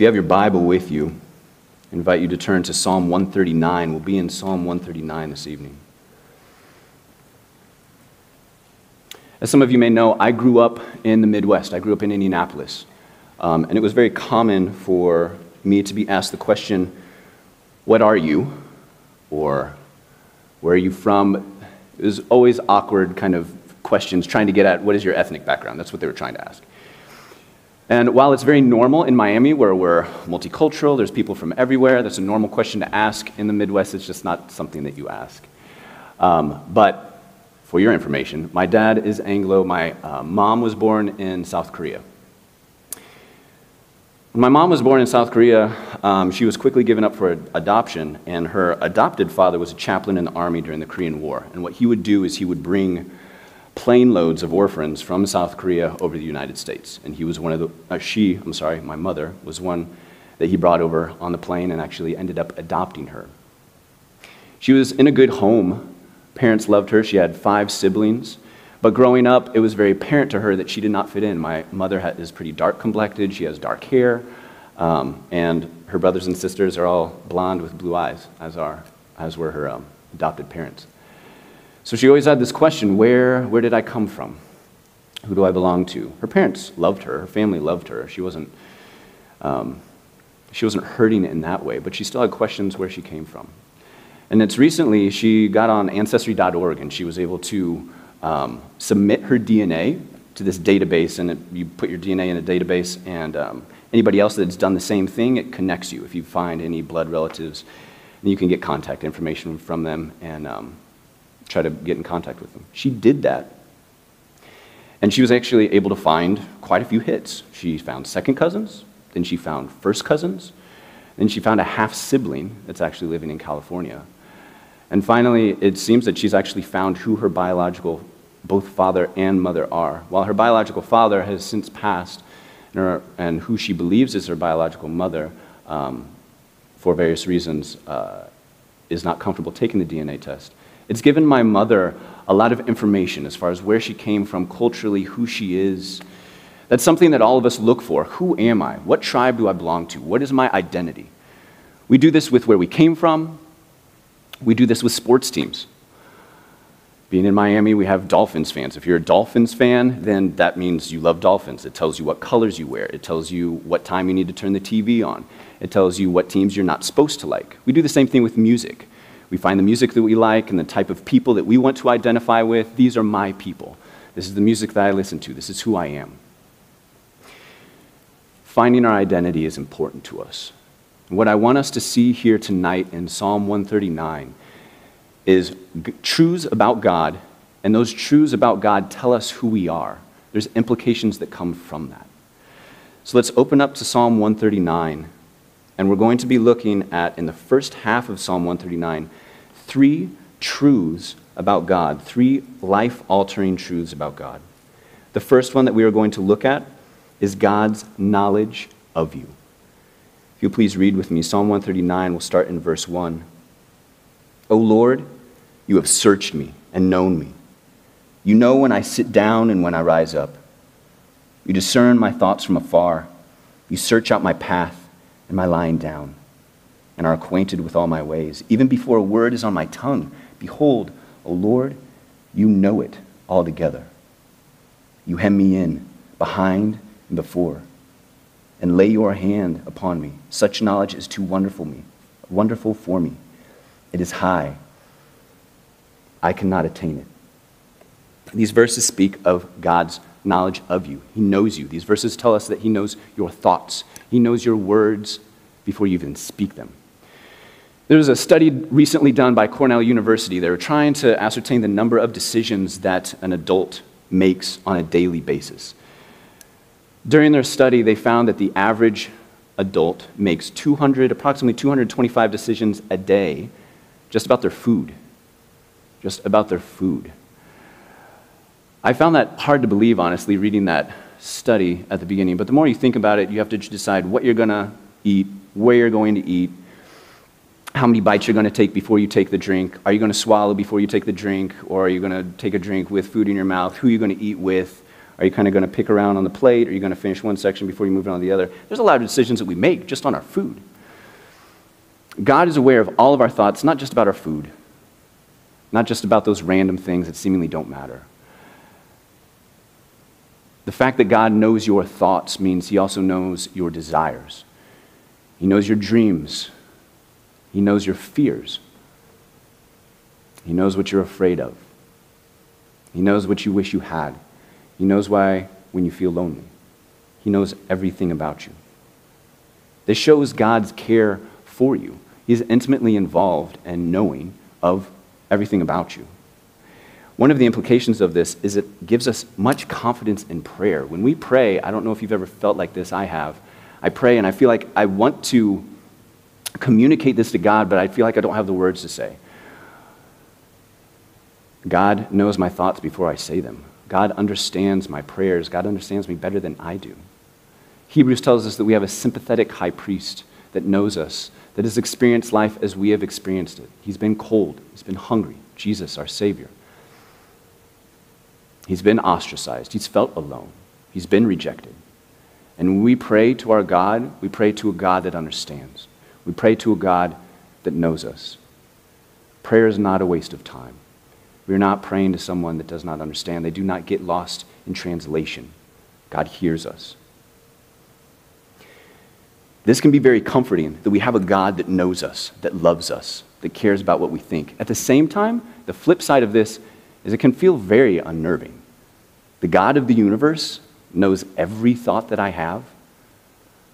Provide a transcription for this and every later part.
If you have your Bible with you, I invite you to turn to Psalm 139. We'll be in Psalm 139 this evening. As some of you may know, I grew up in the Midwest. I grew up in Indianapolis. Um, and it was very common for me to be asked the question, What are you? Or Where are you from? It was always awkward kind of questions trying to get at what is your ethnic background? That's what they were trying to ask. And while it's very normal in Miami, where we're multicultural, there's people from everywhere, that's a normal question to ask. In the Midwest, it's just not something that you ask. Um, but for your information, my dad is Anglo, my uh, mom was born in South Korea. When my mom was born in South Korea, um, she was quickly given up for adoption, and her adopted father was a chaplain in the army during the Korean War. And what he would do is he would bring plane loads of orphans from South Korea over the United States. And he was one of the, uh, she, I'm sorry, my mother, was one that he brought over on the plane and actually ended up adopting her. She was in a good home. Parents loved her. She had five siblings. But growing up, it was very apparent to her that she did not fit in. My mother is pretty dark complected, she has dark hair, um, and her brothers and sisters are all blonde with blue eyes, as, are, as were her um, adopted parents. So she always had this question where, where did I come from? Who do I belong to? Her parents loved her, her family loved her. She wasn't, um, she wasn't hurting in that way, but she still had questions where she came from. And it's recently she got on Ancestry.org and she was able to um, submit her DNA to this database, and it, you put your DNA in a database, and um, anybody else that's done the same thing, it connects you. If you find any blood relatives, you can get contact information from them and um, try to get in contact with them. She did that. And she was actually able to find quite a few hits. She found second cousins, then she found first cousins, then she found a half sibling that's actually living in California. And finally, it seems that she's actually found who her biological, both father and mother are. While her biological father has since passed, and, her, and who she believes is her biological mother, um, for various reasons, uh, is not comfortable taking the DNA test. It's given my mother a lot of information as far as where she came from culturally, who she is. That's something that all of us look for. Who am I? What tribe do I belong to? What is my identity? We do this with where we came from. We do this with sports teams. Being in Miami, we have Dolphins fans. If you're a Dolphins fan, then that means you love Dolphins. It tells you what colors you wear, it tells you what time you need to turn the TV on, it tells you what teams you're not supposed to like. We do the same thing with music. We find the music that we like and the type of people that we want to identify with. These are my people. This is the music that I listen to. This is who I am. Finding our identity is important to us. what I want us to see here tonight in Psalm 139 is g- truths about God, and those truths about God tell us who we are. There's implications that come from that. So let's open up to Psalm 139, and we're going to be looking at, in the first half of Psalm 139, three truths about God, three life altering truths about God. The first one that we are going to look at is God's knowledge of you. If you please read with me, Psalm 139, we'll start in verse 1. O Lord, you have searched me and known me. You know when I sit down and when I rise up. You discern my thoughts from afar. You search out my path and my lying down and are acquainted with all my ways. Even before a word is on my tongue, behold, O Lord, you know it altogether. You hem me in, behind and before, and lay your hand upon me. Such knowledge is too wonderful me, wonderful for me. It is high. I cannot attain it. These verses speak of God's knowledge of you. He knows you. These verses tell us that He knows your thoughts, He knows your words before you even speak them. There was a study recently done by Cornell University. They were trying to ascertain the number of decisions that an adult makes on a daily basis. During their study, they found that the average adult makes 200, approximately 225 decisions a day just about their food. Just about their food. I found that hard to believe, honestly, reading that study at the beginning. But the more you think about it, you have to decide what you're going to eat, where you're going to eat, how many bites you're going to take before you take the drink. Are you going to swallow before you take the drink, or are you going to take a drink with food in your mouth? Who are you going to eat with? Are you kind of going to pick around on the plate? Are you going to finish one section before you move on to the other? There's a lot of decisions that we make just on our food. God is aware of all of our thoughts, not just about our food, not just about those random things that seemingly don't matter. The fact that God knows your thoughts means He also knows your desires. He knows your dreams. He knows your fears. He knows what you're afraid of. He knows what you wish you had. He knows why when you feel lonely. He knows everything about you. This shows God's care for you. He's intimately involved and knowing of everything about you. One of the implications of this is it gives us much confidence in prayer. When we pray, I don't know if you've ever felt like this, I have. I pray and I feel like I want to communicate this to God, but I feel like I don't have the words to say. God knows my thoughts before I say them. God understands my prayers. God understands me better than I do. Hebrews tells us that we have a sympathetic high priest that knows us, that has experienced life as we have experienced it. He's been cold, he's been hungry. Jesus, our Savior. He's been ostracized. He's felt alone. He's been rejected. And we pray to our God, we pray to a God that understands. We pray to a God that knows us. Prayer is not a waste of time. We are not praying to someone that does not understand. They do not get lost in translation. God hears us. This can be very comforting that we have a God that knows us, that loves us, that cares about what we think. At the same time, the flip side of this is it can feel very unnerving. The God of the universe knows every thought that I have.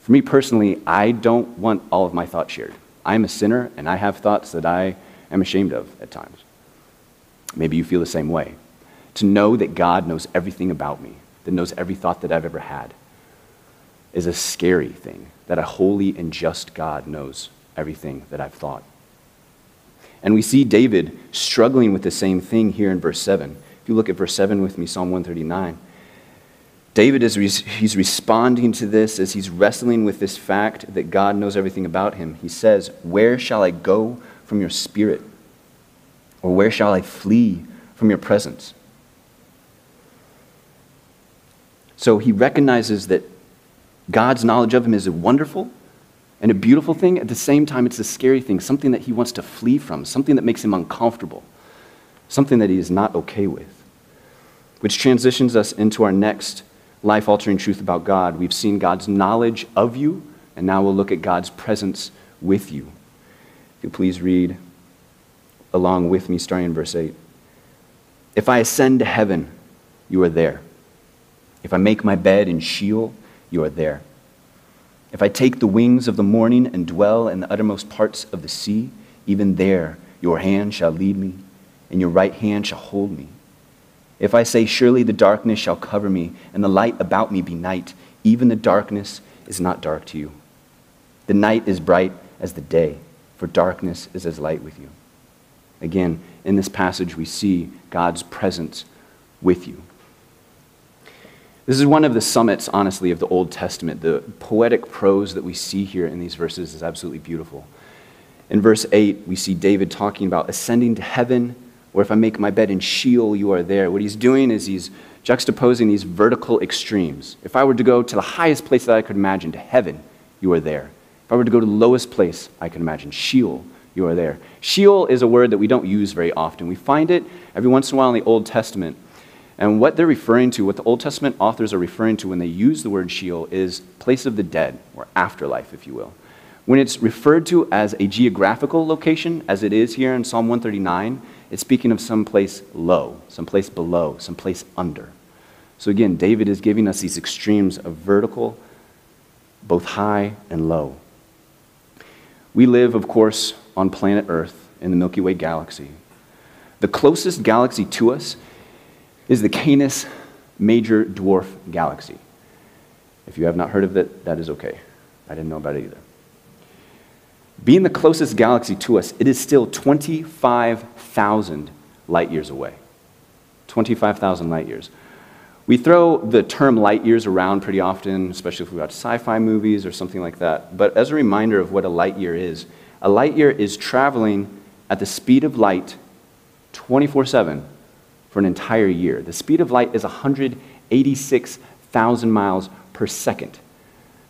For me personally, I don't want all of my thoughts shared. I'm a sinner and I have thoughts that I am ashamed of at times. Maybe you feel the same way. To know that God knows everything about me, that knows every thought that I've ever had, is a scary thing. That a holy and just God knows everything that I've thought. And we see David struggling with the same thing here in verse 7. If you look at verse 7 with me, Psalm 139, David is he's responding to this as he's wrestling with this fact that God knows everything about him. He says, Where shall I go from your spirit? Or where shall I flee from your presence? So he recognizes that God's knowledge of him is wonderful and a beautiful thing. At the same time, it's a scary thing, something that he wants to flee from, something that makes him uncomfortable, something that he is not okay with which transitions us into our next life altering truth about God. We've seen God's knowledge of you, and now we'll look at God's presence with you. If you please read along with me, starting in verse 8. If I ascend to heaven, you are there. If I make my bed in Sheol, you are there. If I take the wings of the morning and dwell in the uttermost parts of the sea, even there your hand shall lead me, and your right hand shall hold me. If I say, Surely the darkness shall cover me, and the light about me be night, even the darkness is not dark to you. The night is bright as the day, for darkness is as light with you. Again, in this passage, we see God's presence with you. This is one of the summits, honestly, of the Old Testament. The poetic prose that we see here in these verses is absolutely beautiful. In verse 8, we see David talking about ascending to heaven or if I make my bed in Sheol, you are there. What he's doing is he's juxtaposing these vertical extremes. If I were to go to the highest place that I could imagine, to heaven, you are there. If I were to go to the lowest place I can imagine, Sheol, you are there. Sheol is a word that we don't use very often. We find it every once in a while in the Old Testament. And what they're referring to, what the Old Testament authors are referring to when they use the word Sheol, is place of the dead, or afterlife, if you will. When it's referred to as a geographical location, as it is here in Psalm 139, it's speaking of some place low, some place below, some place under. So again, David is giving us these extremes of vertical, both high and low. We live, of course, on planet Earth in the Milky Way galaxy. The closest galaxy to us is the Canis Major Dwarf Galaxy. If you have not heard of it, that is okay. I didn't know about it either. Being the closest galaxy to us, it is still 25,000 light years away. 25,000 light years. We throw the term light years around pretty often, especially if we watch sci fi movies or something like that. But as a reminder of what a light year is, a light year is traveling at the speed of light 24 7 for an entire year. The speed of light is 186,000 miles per second.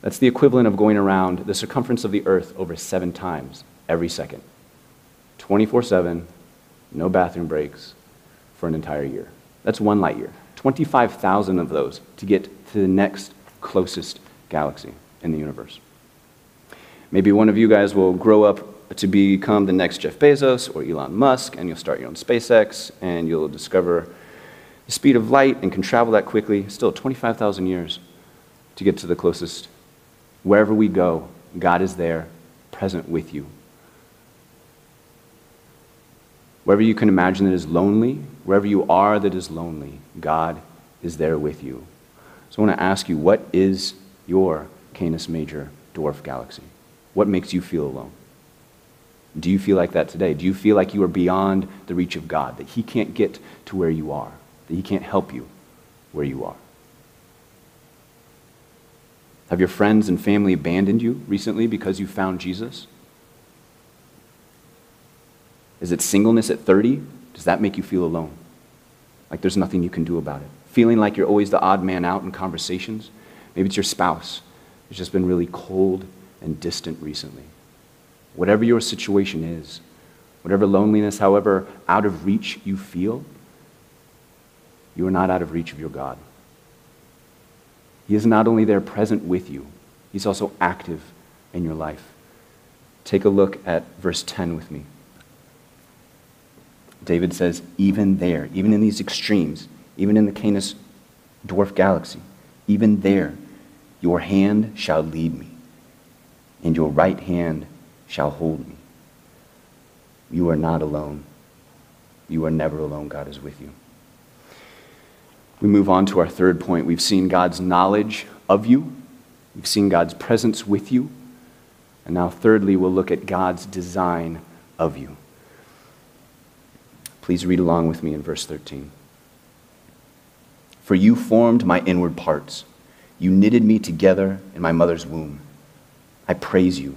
That's the equivalent of going around the circumference of the earth over seven times every second. 24 7, no bathroom breaks for an entire year. That's one light year. 25,000 of those to get to the next closest galaxy in the universe. Maybe one of you guys will grow up to become the next Jeff Bezos or Elon Musk, and you'll start your own SpaceX, and you'll discover the speed of light and can travel that quickly. Still, 25,000 years to get to the closest. Wherever we go, God is there, present with you. Wherever you can imagine that is lonely, wherever you are that is lonely, God is there with you. So I want to ask you, what is your Canis Major dwarf galaxy? What makes you feel alone? Do you feel like that today? Do you feel like you are beyond the reach of God, that He can't get to where you are, that He can't help you where you are? Have your friends and family abandoned you recently because you found Jesus? Is it singleness at 30? Does that make you feel alone? Like there's nothing you can do about it? Feeling like you're always the odd man out in conversations? Maybe it's your spouse who's just been really cold and distant recently. Whatever your situation is, whatever loneliness, however out of reach you feel, you are not out of reach of your God. He is not only there present with you, He's also active in your life. Take a look at verse 10 with me. David says, even there, even in these extremes, even in the Canis dwarf galaxy, even there, your hand shall lead me, and your right hand shall hold me. You are not alone. You are never alone. God is with you. We move on to our third point. We've seen God's knowledge of you, we've seen God's presence with you, and now, thirdly, we'll look at God's design of you. Please read along with me in verse 13. For you formed my inward parts. You knitted me together in my mother's womb. I praise you,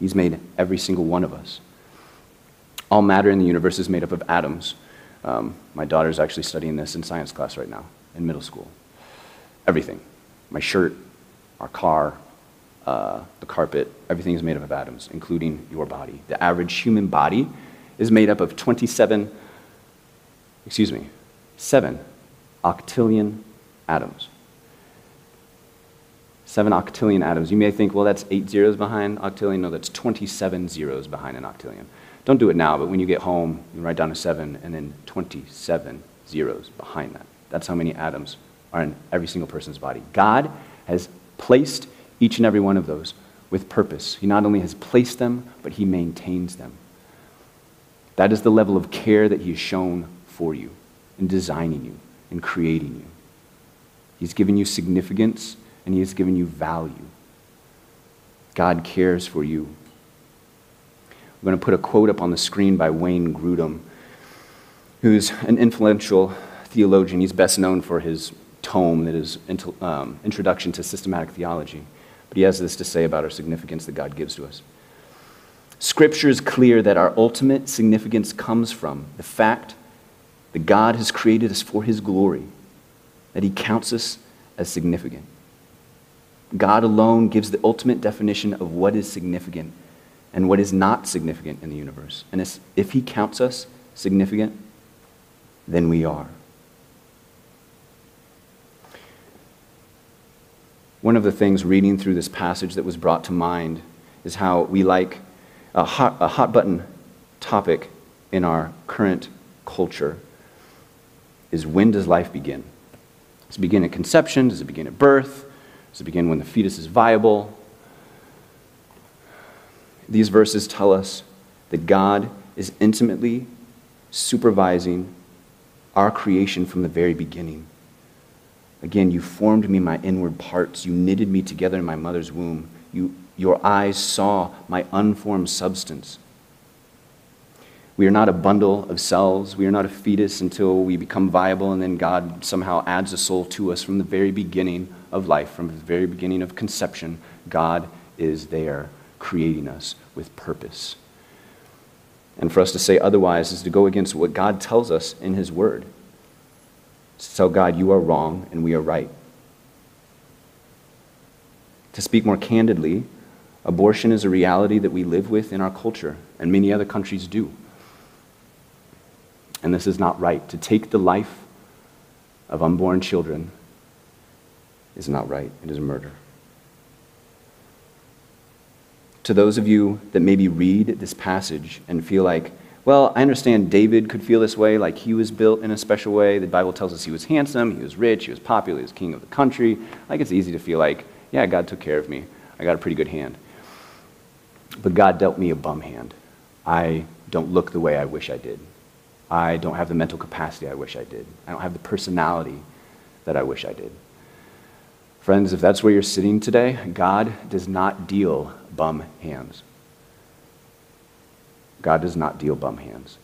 He's made every single one of us. All matter in the universe is made up of atoms. Um, my daughter's actually studying this in science class right now, in middle school. Everything. My shirt, our car, uh, the carpet, everything is made up of atoms, including your body. The average human body is made up of 27, excuse me, seven octillion atoms. Seven octillion atoms. You may think, well, that's eight zeros behind octillion. No, that's 27 zeros behind an octillion. Don't do it now, but when you get home, you write down a seven and then 27 zeros behind that. That's how many atoms are in every single person's body. God has placed each and every one of those with purpose. He not only has placed them, but He maintains them. That is the level of care that He has shown for you in designing you, in creating you. He's given you significance and He has given you value. God cares for you. I'm going to put a quote up on the screen by Wayne Grudem, who's an influential theologian. He's best known for his tome that is um, Introduction to Systematic Theology. But he has this to say about our significance that God gives to us. Scripture is clear that our ultimate significance comes from the fact that God has created us for His glory, that He counts us as significant. God alone gives the ultimate definition of what is significant and what is not significant in the universe. And if He counts us significant, then we are. One of the things reading through this passage that was brought to mind is how we like a hot, a hot button topic in our current culture is when does life begin? Does it begin at conception? Does it begin at birth? Does it begin when the fetus is viable? These verses tell us that God is intimately supervising our creation from the very beginning. Again, you formed me my inward parts. You knitted me together in my mother's womb. You, your eyes saw my unformed substance. We are not a bundle of cells. We are not a fetus until we become viable, and then God somehow adds a soul to us from the very beginning of life, from the very beginning of conception. God is there creating us with purpose. And for us to say otherwise is to go against what God tells us in His Word. To tell God, you are wrong and we are right. To speak more candidly, abortion is a reality that we live with in our culture, and many other countries do. And this is not right. To take the life of unborn children is not right, it is murder. To those of you that maybe read this passage and feel like, well, I understand David could feel this way, like he was built in a special way. The Bible tells us he was handsome, he was rich, he was popular, he was king of the country. Like it's easy to feel like, yeah, God took care of me. I got a pretty good hand. But God dealt me a bum hand. I don't look the way I wish I did. I don't have the mental capacity I wish I did. I don't have the personality that I wish I did. Friends, if that's where you're sitting today, God does not deal bum hands. God does not deal bum hands.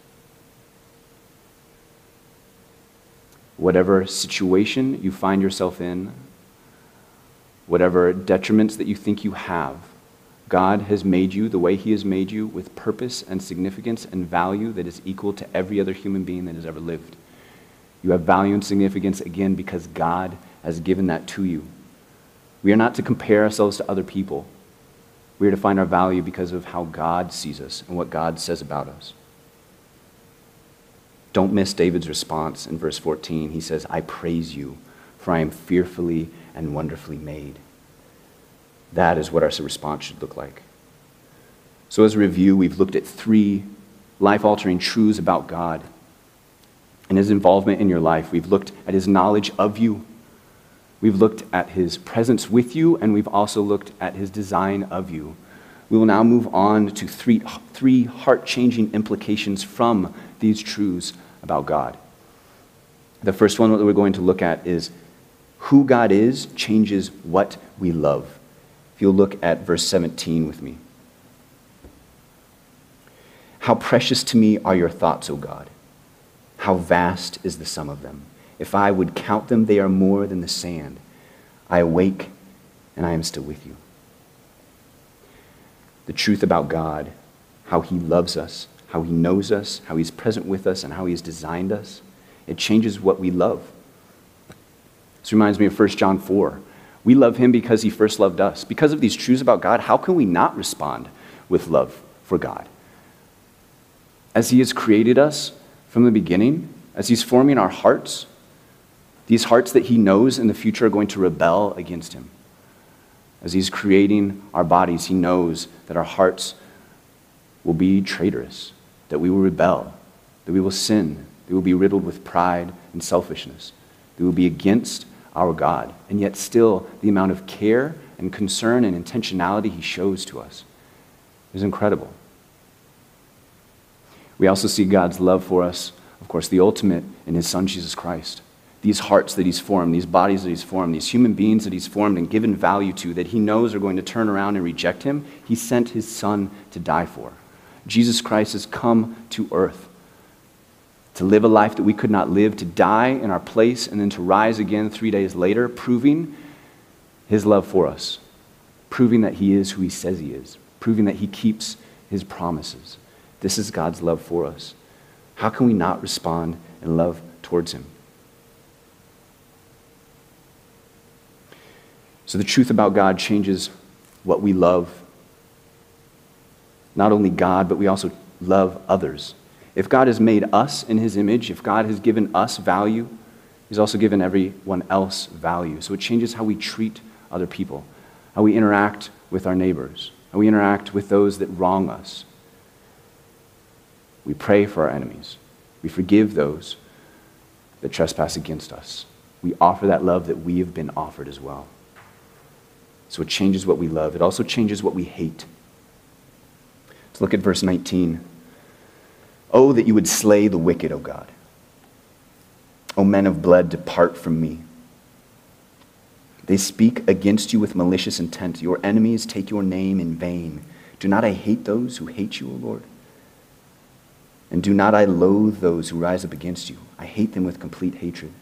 Whatever situation you find yourself in, whatever detriments that you think you have, God has made you the way He has made you with purpose and significance and value that is equal to every other human being that has ever lived. You have value and significance again because God has given that to you. We are not to compare ourselves to other people. We are to find our value because of how God sees us and what God says about us. Don't miss David's response in verse 14. He says, I praise you, for I am fearfully and wonderfully made. That is what our response should look like. So, as a review, we've looked at three life altering truths about God and his involvement in your life. We've looked at his knowledge of you, we've looked at his presence with you, and we've also looked at his design of you. We will now move on to three, three heart changing implications from these truths about God. The first one that we're going to look at is who God is changes what we love. You'll look at verse 17 with me. How precious to me are your thoughts, O God. How vast is the sum of them. If I would count them, they are more than the sand. I awake and I am still with you. The truth about God, how he loves us, how he knows us, how he's present with us, and how he's designed us, it changes what we love. This reminds me of 1 John 4. We love him because he first loved us. Because of these truths about God, how can we not respond with love for God? As he has created us from the beginning, as he's forming our hearts, these hearts that he knows in the future are going to rebel against him. As he's creating our bodies, he knows that our hearts will be traitorous, that we will rebel, that we will sin, that we will be riddled with pride and selfishness, that we will be against our God, and yet still the amount of care and concern and intentionality he shows to us is incredible. We also see God's love for us, of course, the ultimate in his Son, Jesus Christ. These hearts that he's formed, these bodies that he's formed, these human beings that he's formed and given value to that he knows are going to turn around and reject him, he sent his Son to die for. Jesus Christ has come to earth to live a life that we could not live, to die in our place, and then to rise again three days later, proving his love for us, proving that he is who he says he is, proving that he keeps his promises. This is God's love for us. How can we not respond in love towards him? So, the truth about God changes what we love. Not only God, but we also love others. If God has made us in his image, if God has given us value, he's also given everyone else value. So it changes how we treat other people, how we interact with our neighbors, how we interact with those that wrong us. We pray for our enemies. We forgive those that trespass against us. We offer that love that we have been offered as well. So it changes what we love. It also changes what we hate. Let's look at verse 19. Oh, that you would slay the wicked, O God. O men of blood, depart from me. They speak against you with malicious intent. Your enemies take your name in vain. Do not I hate those who hate you, O Lord? And do not I loathe those who rise up against you? I hate them with complete hatred.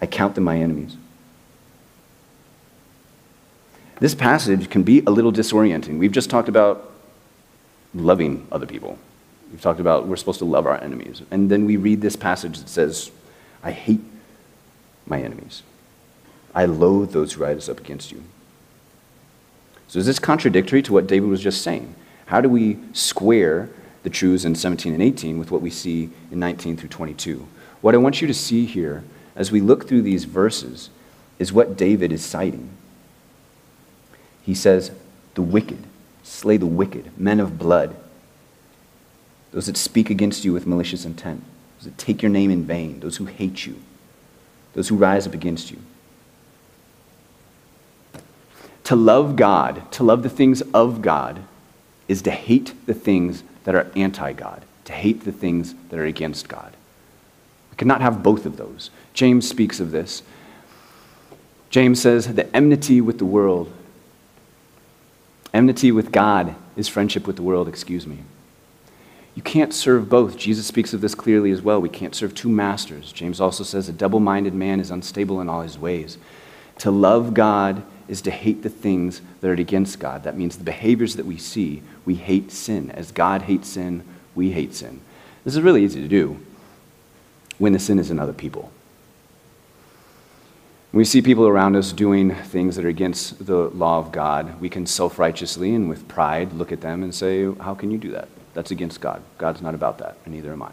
I count them my enemies. This passage can be a little disorienting. We've just talked about loving other people. We've talked about we're supposed to love our enemies. And then we read this passage that says, I hate my enemies. I loathe those who rise up against you. So is this contradictory to what David was just saying? How do we square the truths in 17 and 18 with what we see in 19 through 22? What I want you to see here as we look through these verses is what David is citing. He says, The wicked, slay the wicked, men of blood, those that speak against you with malicious intent, those that take your name in vain, those who hate you, those who rise up against you. To love God, to love the things of God, is to hate the things that are anti God, to hate the things that are against God. We cannot have both of those. James speaks of this. James says, the enmity with the world, enmity with God is friendship with the world, excuse me. You can't serve both. Jesus speaks of this clearly as well. We can't serve two masters. James also says a double minded man is unstable in all his ways. To love God is to hate the things that are against God. That means the behaviors that we see, we hate sin. As God hates sin, we hate sin. This is really easy to do when the sin is in other people. When we see people around us doing things that are against the law of God, we can self righteously and with pride look at them and say, How can you do that? That's against God. God's not about that, and neither am I.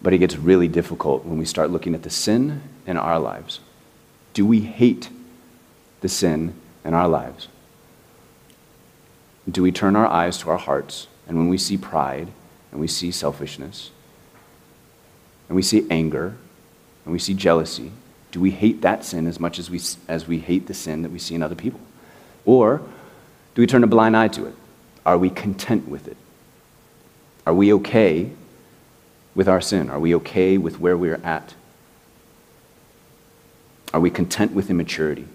But it gets really difficult when we start looking at the sin in our lives. Do we hate the sin in our lives? Do we turn our eyes to our hearts, and when we see pride, and we see selfishness, and we see anger, and we see jealousy, do we hate that sin as much as we, as we hate the sin that we see in other people? Or do we turn a blind eye to it? Are we content with it? Are we okay with our sin? Are we okay with where we're at? Are we content with immaturity?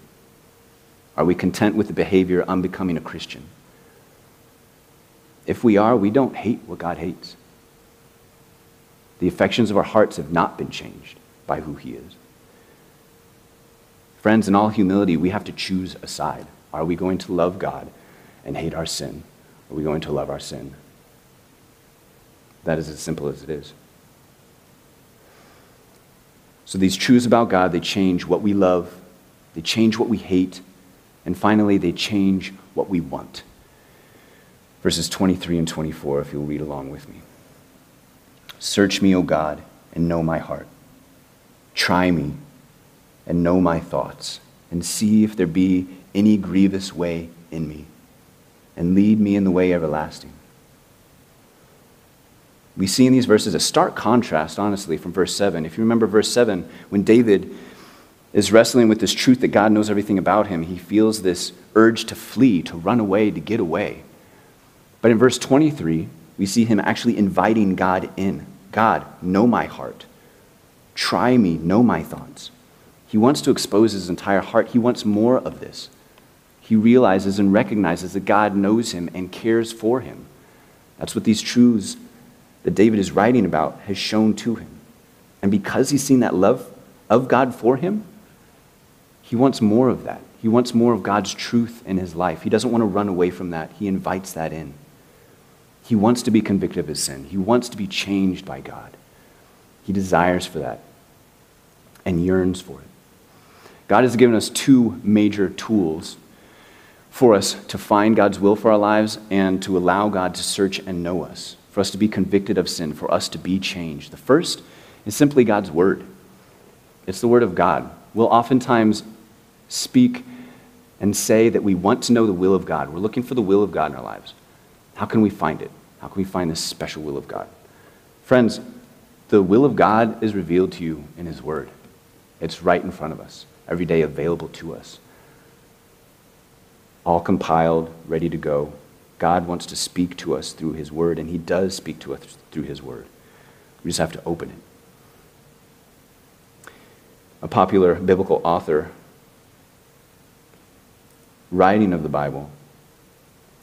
Are we content with the behavior unbecoming a Christian? If we are, we don't hate what God hates. The affections of our hearts have not been changed by who He is. Friends, in all humility, we have to choose a side. Are we going to love God and hate our sin? Are we going to love our sin? That is as simple as it is. So these truths about God, they change what we love, they change what we hate, and finally, they change what we want. Verses 23 and 24, if you'll read along with me. Search me, O God, and know my heart. Try me and know my thoughts, and see if there be any grievous way in me, and lead me in the way everlasting. We see in these verses a stark contrast, honestly, from verse 7. If you remember verse 7, when David is wrestling with this truth that God knows everything about him, he feels this urge to flee, to run away, to get away. But in verse 23, we see him actually inviting God in. God, know my heart. Try me, know my thoughts. He wants to expose his entire heart. He wants more of this. He realizes and recognizes that God knows him and cares for him. That's what these truths that David is writing about has shown to him. And because he's seen that love of God for him, he wants more of that. He wants more of God's truth in his life. He doesn't want to run away from that. He invites that in. He wants to be convicted of his sin. He wants to be changed by God. He desires for that and yearns for it. God has given us two major tools for us to find God's will for our lives and to allow God to search and know us for us to be convicted of sin, for us to be changed. The first is simply God's Word. It's the Word of God. We'll oftentimes speak and say that we want to know the will of God. We're looking for the will of God in our lives. How can we find it? How can we find this special will of God? Friends, the will of God is revealed to you in His Word. It's right in front of us, every day available to us. All compiled, ready to go. God wants to speak to us through His Word, and He does speak to us through His Word. We just have to open it. A popular biblical author writing of the Bible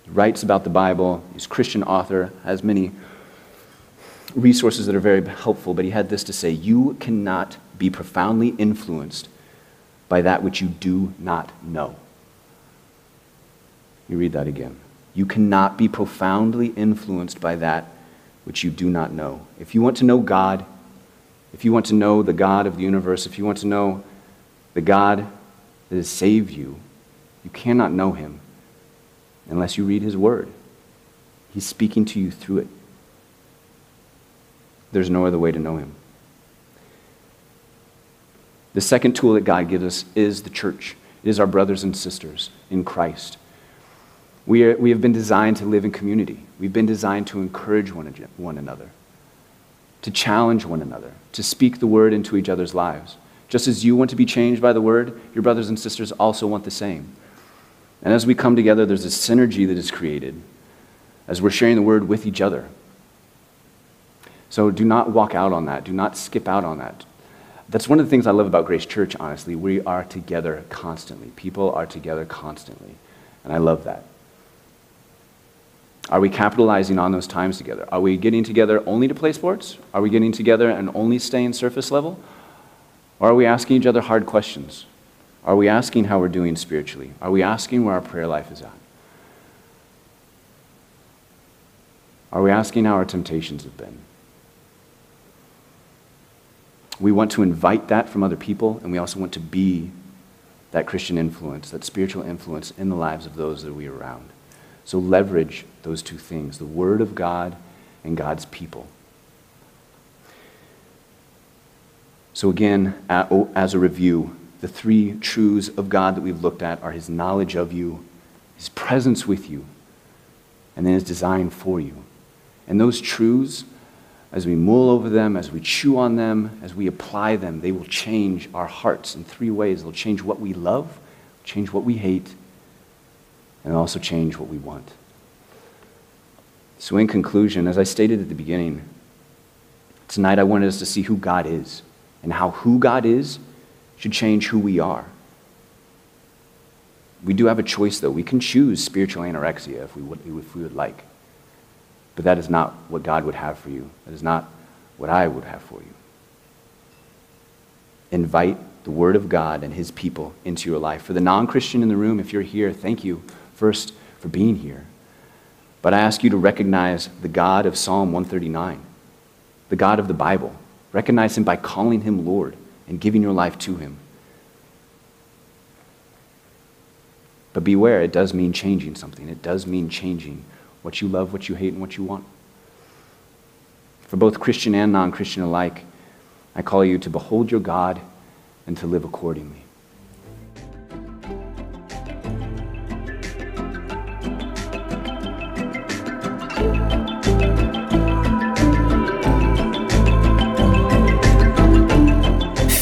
writes about the Bible. He's a Christian author, has many resources that are very helpful, but he had this to say You cannot be profoundly influenced by that which you do not know. You read that again. You cannot be profoundly influenced by that which you do not know. If you want to know God, if you want to know the God of the universe, if you want to know the God that has saved you, you cannot know him unless you read his word. He's speaking to you through it. There's no other way to know him. The second tool that God gives us is the church. It is our brothers and sisters in Christ. We, are, we have been designed to live in community. We've been designed to encourage one, one another, to challenge one another, to speak the word into each other's lives. Just as you want to be changed by the word, your brothers and sisters also want the same. And as we come together, there's a synergy that is created as we're sharing the word with each other. So do not walk out on that. Do not skip out on that. That's one of the things I love about Grace Church, honestly. We are together constantly. People are together constantly. And I love that. Are we capitalizing on those times together? Are we getting together only to play sports? Are we getting together and only staying surface level? Or are we asking each other hard questions? Are we asking how we're doing spiritually? Are we asking where our prayer life is at? Are we asking how our temptations have been? We want to invite that from other people, and we also want to be that Christian influence, that spiritual influence in the lives of those that we are around. So leverage those two things the Word of God and God's people. So, again, as a review, the three truths of God that we've looked at are His knowledge of you, His presence with you, and then His design for you. And those truths as we mull over them, as we chew on them, as we apply them, they will change our hearts in three ways. They'll change what we love, change what we hate, and also change what we want. So, in conclusion, as I stated at the beginning, tonight I wanted us to see who God is and how who God is should change who we are. We do have a choice, though. We can choose spiritual anorexia if we would, if we would like. But that is not what God would have for you. That is not what I would have for you. Invite the Word of God and His people into your life. For the non Christian in the room, if you're here, thank you first for being here. But I ask you to recognize the God of Psalm 139, the God of the Bible. Recognize Him by calling Him Lord and giving your life to Him. But beware, it does mean changing something. It does mean changing what you love, what you hate, and what you want. For both Christian and non Christian alike, I call you to behold your God and to live accordingly.